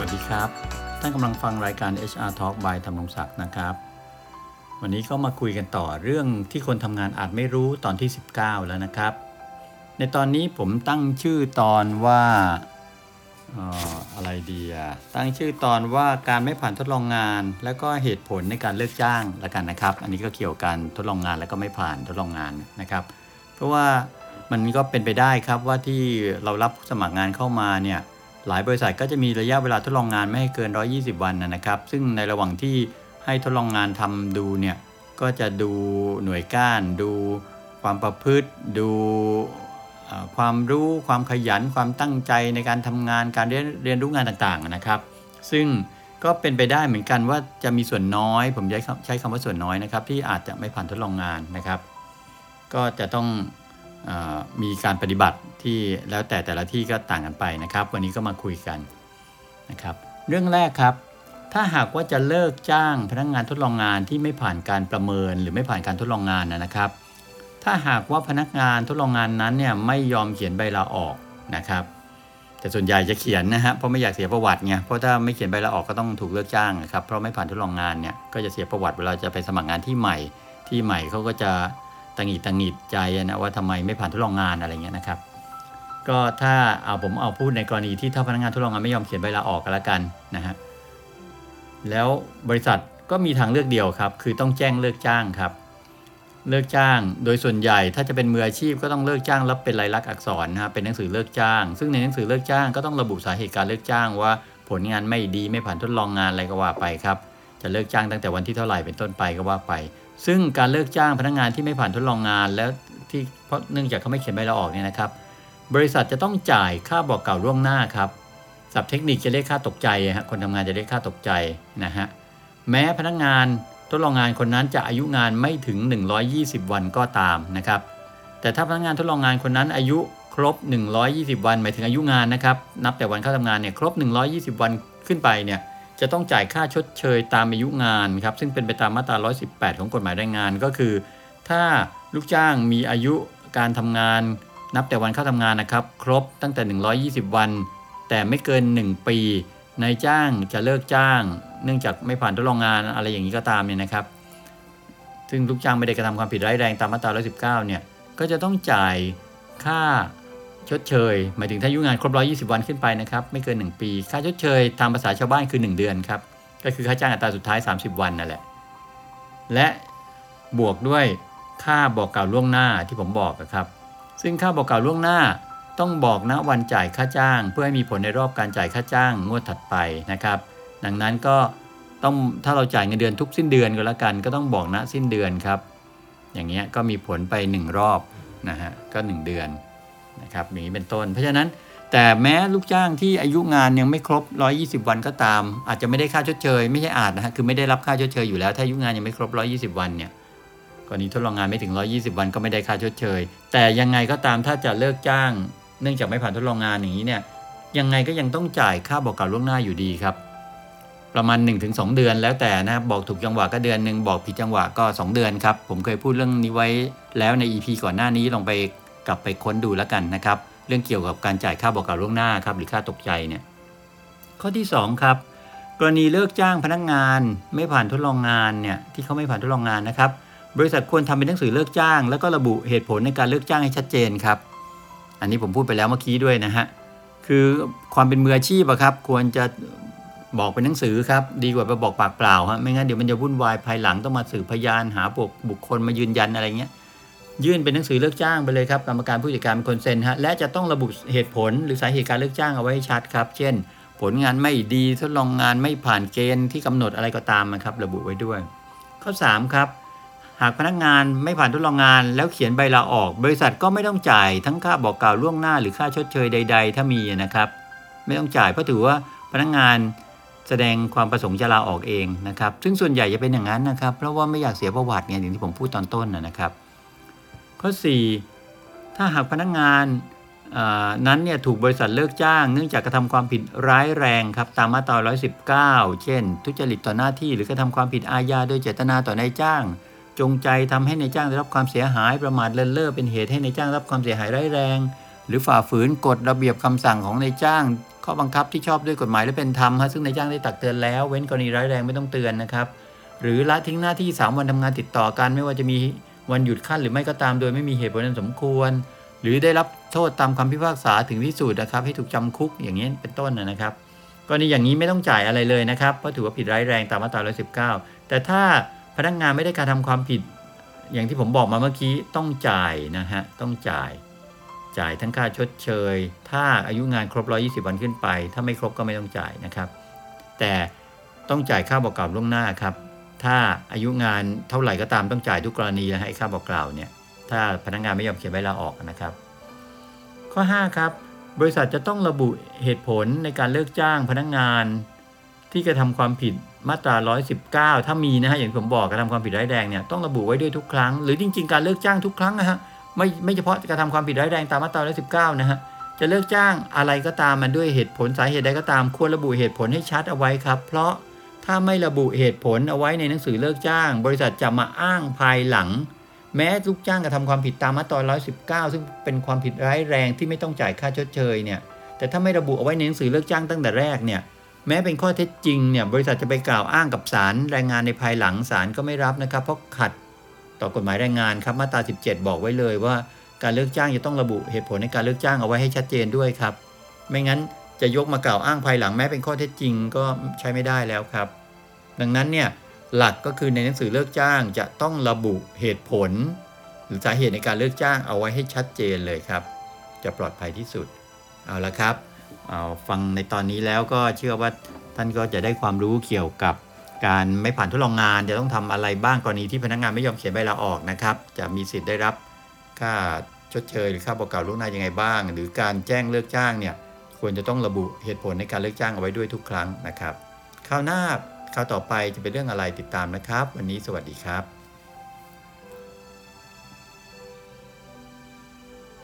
วัสดีครับ ท่านกำลังฟังรายการ HR Talk by ธรรมรงศักดิ์นะครับ วันนี้ก็มาคุยกันต่อเรื่องที่คนทำงานอาจไม่รู้ตอนที่ 19 แล้วนะครับ ในตอนนี้ผมตั้งชื่อตอนว่าอออะไรดีอะตั้งชื่อตอนว่าการไม่ผ่านทดลองงาน แล้วก็เหตุผลในการเลิกจ้างละกันนะครับ อันนี้ก็เกี่ยวกับการทดลองงานแล้วก็ไม่ผ่านทดลองงานนะครับ เพราะว่ามันก็เป็นไปได้ครับว่าที่เรารับสมัครงานเข้ามาเนี่ย หลายบริษัทก็จะมีระยะเวลาทดลองงานไม่ให้เกิน 120 วันนะครับ ซึ่งในระหว่างที่ให้ทดลองงานทำดูเนี่ยก็จะดูหน่วยก้าน ดูความประพฤติ ดูความรู้ความขยันความตั้งใจในการทำงานการเรียนเรียนรู้งานต่างๆนะครับ ซึ่งก็เป็นไปได้เหมือนกันว่าจะมีส่วนน้อย ผมใช้คำใช้คำว่าส่วนน้อยนะครับ ที่อาจจะไม่ผ่านทดลองงานนะครับ ก็จะต้อง มีการปฏิบัติที่แล้วแต่แต่ละที่ก็ต่างกันไปนะครับ วันนี้ก็มาคุยกันนะครับ เรื่องแรกครับ ถ้าหากว่าจะเลิกจ้างพนักงานทดลองงานที่ไม่ผ่านการประเมินหรือไม่ผ่านการทดลองงานนะนะครับ ถ้าหากว่าพนักงานทดลองงานนั้นเนี่ยไม่ยอมเขียนใบลาออกนะครับ แต่ส่วนใหญ่จะเขียนนะฮะเพราะไม่อยากเสียประวัติไงเพราะถ้าไม่เขียนใบลาออกก็ต้องถูกเลิกจ้างนะครับเพราะไม่ผ่านทดลองงานเนี่ยก็จะเสียประวัติเวลาจะไปสมัครงานที่ใหม่ที่ใหม่เขาก็จะ ตังหงิดตังหงิดใจนะว่าทำไมไม่ผ่านทดลองงานอะไรเงี้ยนะครับ ก็ถ้าเอาผมเอาพูดในกรณีที่ถ้าพนักงานทดลองงานไม่ยอมเขียนใบลาออกกันละกันนะฮะแล้วบริษัทก็มีทางเลือกเดียวครับ คือต้องแจ้งเลิกจ้างครับ เลิกจ้างโดยส่วนใหญ่ถ้าจะเป็นมืออาชีพก็ต้องเลิกจ้างแล้วเป็นลายลักษณ์อักษรนะฮะเป็นหนังสือเลิกจ้าง ซึ่งในหนังสือเลิกจ้างก็ต้องระบุสาเหตุการเลิกจ้างว่า ผลงานไม่ดีไม่ผ่านทดลองงานอะไรก็ว่าไปครับ จะเลิกจ้างตั้งแต่วันที่เท่าไหร่เป็นต้นไปก็ว่าไป ซึ่งการเลิกจ้างพนักงานที่ไม่ผ่านทดลองงาน แล้วที่เพราะเนื่องจากเขาไม่เขียนใบลาออกเนี่ยนะครับ บริษัทจะต้องจ่ายค่าบอกกล่าวล่วงหน้าครับศัพท์เทคนิคจะเรียกค่าตกใจฮะคนทำงานจะเรียกค่าตกใจนะฮะแม้พนักงานทดลองงานคนนั้นจะอายุงานไม่ถึง 120 วันก็ตามนะครับ แต่ถ้าพนักงานทดลองงานคนนั้นอายุครบ 120 วันหมายถึงอายุงานนะครับ นับแต่วันเข้าทำงานเนี่ยครบ 120 วันขึ้นไปเนี่ย จะต้องจ่ายค่าชดเชยตามอายุงานครับซึ่งเป็นไปตามมาตรา 118 ของกฎหมายแรงงานก็คือ ถ้าลูกจ้างมีอายุการทำงาน นับแต่วันเข้าทำงานนะครับ ครบตั้งแต่ 120 วัน แต่ไม่เกิน 1 ปีนายจ้างจะเลิกจ้าง เนื่องจากไม่ผ่านทดลองงานอะไรอย่างนี้ก็ตามเนี่ยนะครับ ซึ่งลูกจ้างไม่ได้กระทำความผิดร้ายแรงตามมาตรา 119 เนี่ยก็จะต้องจ่ายค่า ชดเชยหมายถึงถ้าอายุงานครบ 120 วันขึ้นไปนะครับไม่เกิน 1 ปี ค่าชดเชยตามภาษาชาวบ้านคือ 1 เดือนครับก็คือค่าจ้างอัตราสุดท้าย 30 วันนั่นแหละและบวกด้วยค่าบอกกล่าวล่วงหน้าที่ผมบอกอะครับ ซึ่งค่าบอกกล่าวล่วงหน้าต้องบอกนะวันจ่ายค่าจ้าง เพื่อให้มีผลในรอบการจ่ายค่าจ้างงวดถัดไปนะครับ ดังนั้นก็ต้องถ้าเราจ่ายเงินเดือนทุกสิ้นเดือนก็แล้วกัน ก็ต้องบอกนะสิ้นเดือนครับ อย่างเงี้ยก็มีผลไป 1 รอบนะฮะก็ 1 เดือน นะครับอย่างนี้เป็นต้น เพราะฉะนั้นแต่แม้ลูกจ้างที่อายุงานยังไม่ครบ 120 วันก็ตาม อาจจะไม่ได้ค่าชดเชย ไม่ใช่อาจนะฮะคือไม่ได้รับค่าชดเชยอยู่แล้ว ถ้าอายุงานยังไม่ครบ 120 วันเนี่ยกรณีทดลองงานไม่ถึง 120 วันก็ไม่ได้ค่าชดเชย แต่ยังไงก็ตามถ้าจะเลิกจ้าง เนื่องจากไม่ผ่านทดลองงานอย่างนี้เนี่ยยังไงก็ยังต้องจ่ายค่าบอกกล่าวล่วงหน้าอยู่ดีครับ ประมาณ 1-2 เดือนแล้วแต่นะบอกถูกจังหวะก็เดือนหนึ่งบอกผิดจังหวะก็ 2 เดือนครับผมเคยพูดเรื่องนี้ไว้แล้วใน EP ก่อนหน้านี้ลองไป กลับไปค้นดูแล้วกันนะครับ เรื่องเกี่ยวกับการจ่ายค่าบอกกล่าวล่วงหน้าครับหรือค่าตกใจเนี่ยข้อที่ 2 ครับ กรณีเลิกจ้างพนักงานไม่ผ่านทดลองงานเนี่ยที่เขาไม่ผ่านทดลองงานนะครับ บริษัทควรทำเป็นหนังสือเลิกจ้าง แล้วก็ระบุเหตุผลในการเลิกจ้างให้ชัดเจนครับ อันนี้ผมพูดไปแล้วเมื่อกี้ด้วยนะฮะคือความเป็นมืออาชีพอะครับควรจะบอกเป็นหนังสือครับดีกว่าไปบอกปากเปล่าฮะไม่งั้นเดี๋ยวมันจะวุ่นวายภายหลังต้องมาสืบพยานหาบุคคลมายืนยันอะไรเงี้ย ยื่นเป็นหนังสือเลิกจ้างไปเลยครับกรรมการผู้จัดการเป็นคนเซ็นฮะและจะต้องระบุเหตุผลหรือสาเหตุการเลิกจ้างเอาไว้ชัดครับ เช่น ผลงานไม่ดีทดลองงานไม่ผ่านเกณฑ์ที่กำหนดอะไรก็ตามนะครับ ระบุไว้ด้วย ข้อ 3 ครับ หากพนักงานไม่ผ่านทดลองงาน แล้วเขียนใบลาออก บริษัทก็ไม่ต้องจ่ายทั้งค่าบอกกล่าวล่วงหน้า หรือค่าชดเชยใด ๆ ถ้ามีนะครับ ไม่ต้องจ่ายเพราะถือว่าพนักงานแสดงความประสงค์จะลาออกเองนะครับ ซึ่งส่วนใหญ่จะเป็นอย่างนั้นนะครับ เพราะว่าไม่อยากเสียประวัติไงอย่างที่ผมพูดตอนต้นนะครับ ข้อ 4 ถ้าหากพนักงานนั้นเนี่ยถูกบริษัทเลิกจ้าง เนื่องจากกระทำความผิดร้ายแรงครับตามมาตรา 119 เช่น ทุจริตต่อหน้าที่หรือกระทำความผิดอาญาโดยเจตนาต่อนายจ้าง จงใจทำให้ในายจ้างได้รับความเสียหายประมาทเลินเล่อเป็นเหตุให้ในายจ้างรับความเสียหายร้ายแรง หรือฝ่าฝืนกฎระเบียบคำสั่งของนายจ้าง ข้อบังคับที่ชอบด้วยกฎหมายและเป็นธรรมฮะซึ่งนายจ้างได้ตักเตือนแล้ว เว้นกรณีร้ายแรงไม่ต้องเตือนนะครับหรือละทิ้งหน้าที่ 3 วันทำงานติดต่อกันไม่ว่าจะมี วันหยุดขั้นหรือไม่ก็ตามโดยไม่มีเหตุผลอันสมควร หรือได้รับโทษตามคำพิพากษาถึงที่สุดนะครับ ให้ถูกจำคุกอย่างนี้เป็นต้นนะครับกรณีอย่างนี้ไม่ต้องจ่ายอะไรเลยนะครับเพราะถือว่าผิดร้ายแรงตามมาตรา119 แต่ถ้าพนักงานไม่ได้การทำความผิด อย่างที่ผมบอกมาเมื่อกี้ต้องจ่ายนะฮะต้องจ่าย จ่ายทั้งค่าชดเชย ถ้าอายุงานครบ 120 วันขึ้นไป ถ้าไม่ครบก็ไม่ต้องจ่ายนะครับ แต่ต้องจ่ายค่าบอกกล่าวล่วงหน้าครับ ถ้าอายุงานเท่าไหร่ก็ตามต้องจ่ายทุกกรณีนะฮะไอ้ค่าบอกกล่าวเนี่ยถ้าพนักงานไม่ยอมเขียนใบลาออกนะครับ ข้อ 5 ครับ บริษัทจะต้องระบุเหตุผลในการเลิกจ้างพนักงานที่กระทำความผิดมาตรา 119 ถ้ามีนะฮะอย่างผมบอกกระทำความผิดร้ายแรงเนี่ยต้องระบุไว้ด้วยทุกครั้ง หรือจริง ๆ การเลิกจ้างทุกครั้งนะฮะไม่ไม่เฉพาะกระทำความผิดร้ายแรงตามมาตรา 119 นะฮะจะเลิกจ้างอะไรก็ตามมันด้วยเหตุผลสาเหตุใดก็ตามควรระบุเหตุผลให้ชัดเอาไว้ครับ เพราะ ถ้าไม่ระบุเหตุผลเอาไว้ในหนังสือเลิกจ้าง บริษัทจะมาอ้างภายหลัง แม้ลูกจ้างกระทำความผิดตามมาตรา119 ซึ่งเป็นความผิดร้ายแรงที่ไม่ต้องจ่ายค่าชดเชยเนี่ยแต่ถ้าไม่ระบุเอาไว้ในหนังสือเลิกจ้างตั้งแต่แรกเนี่ยแม้เป็นข้อเท็จจริงเนี่ยบริษัทจะไปกล่าวอ้างกับศาลแรงงานในภายหลังศาลก็ไม่รับนะครับ เพราะขัดต่อกฎหมายแรงงานครับมาตรา 17 บอกไว้เลยว่า การเลิกจ้างจะต้องระบุเหตุผลในการเลิกจ้างเอาไว้ให้ชัดเจนด้วยครับ ไม่งั้น จะยกมากล่าวอ้างภายหลังแม้เป็นข้อเท็จจริงก็ใช้ไม่ได้แล้วครับ ดังนั้นเนี่ยหลักก็คือในหนังสือเลิกจ้างจะต้องระบุเหตุผล หรือสาเหตุในการเลิกจ้างเอาไว้ให้ชัดเจนเลยครับ จะปลอดภัยที่สุด เอาละครับเอาฟังในตอนนี้แล้วก็เชื่อว่าท่านก็จะได้ความรู้เกี่ยวกับการไม่ผ่านทดลองงานจะต้องทำอะไรบ้างกรณีที่พนักงานไม่ยอมเขียนใบลาออกนะครับ จะมีสิทธิ์ได้รับค่าชดเชยหรือค่าบอกกล่าวล่วงหน้ายังไงบ้าง หรือการแจ้งเลิกจ้างเนี่ย ควรจะต้องระบุเหตุผลในการเลิกจ้างเอาไว้ด้วยทุกครั้งนะครับคราวหน้าคราวต่อไปจะเป็นเรื่องอะไรติดตามนะครับ วันนี้สวัสดีครับ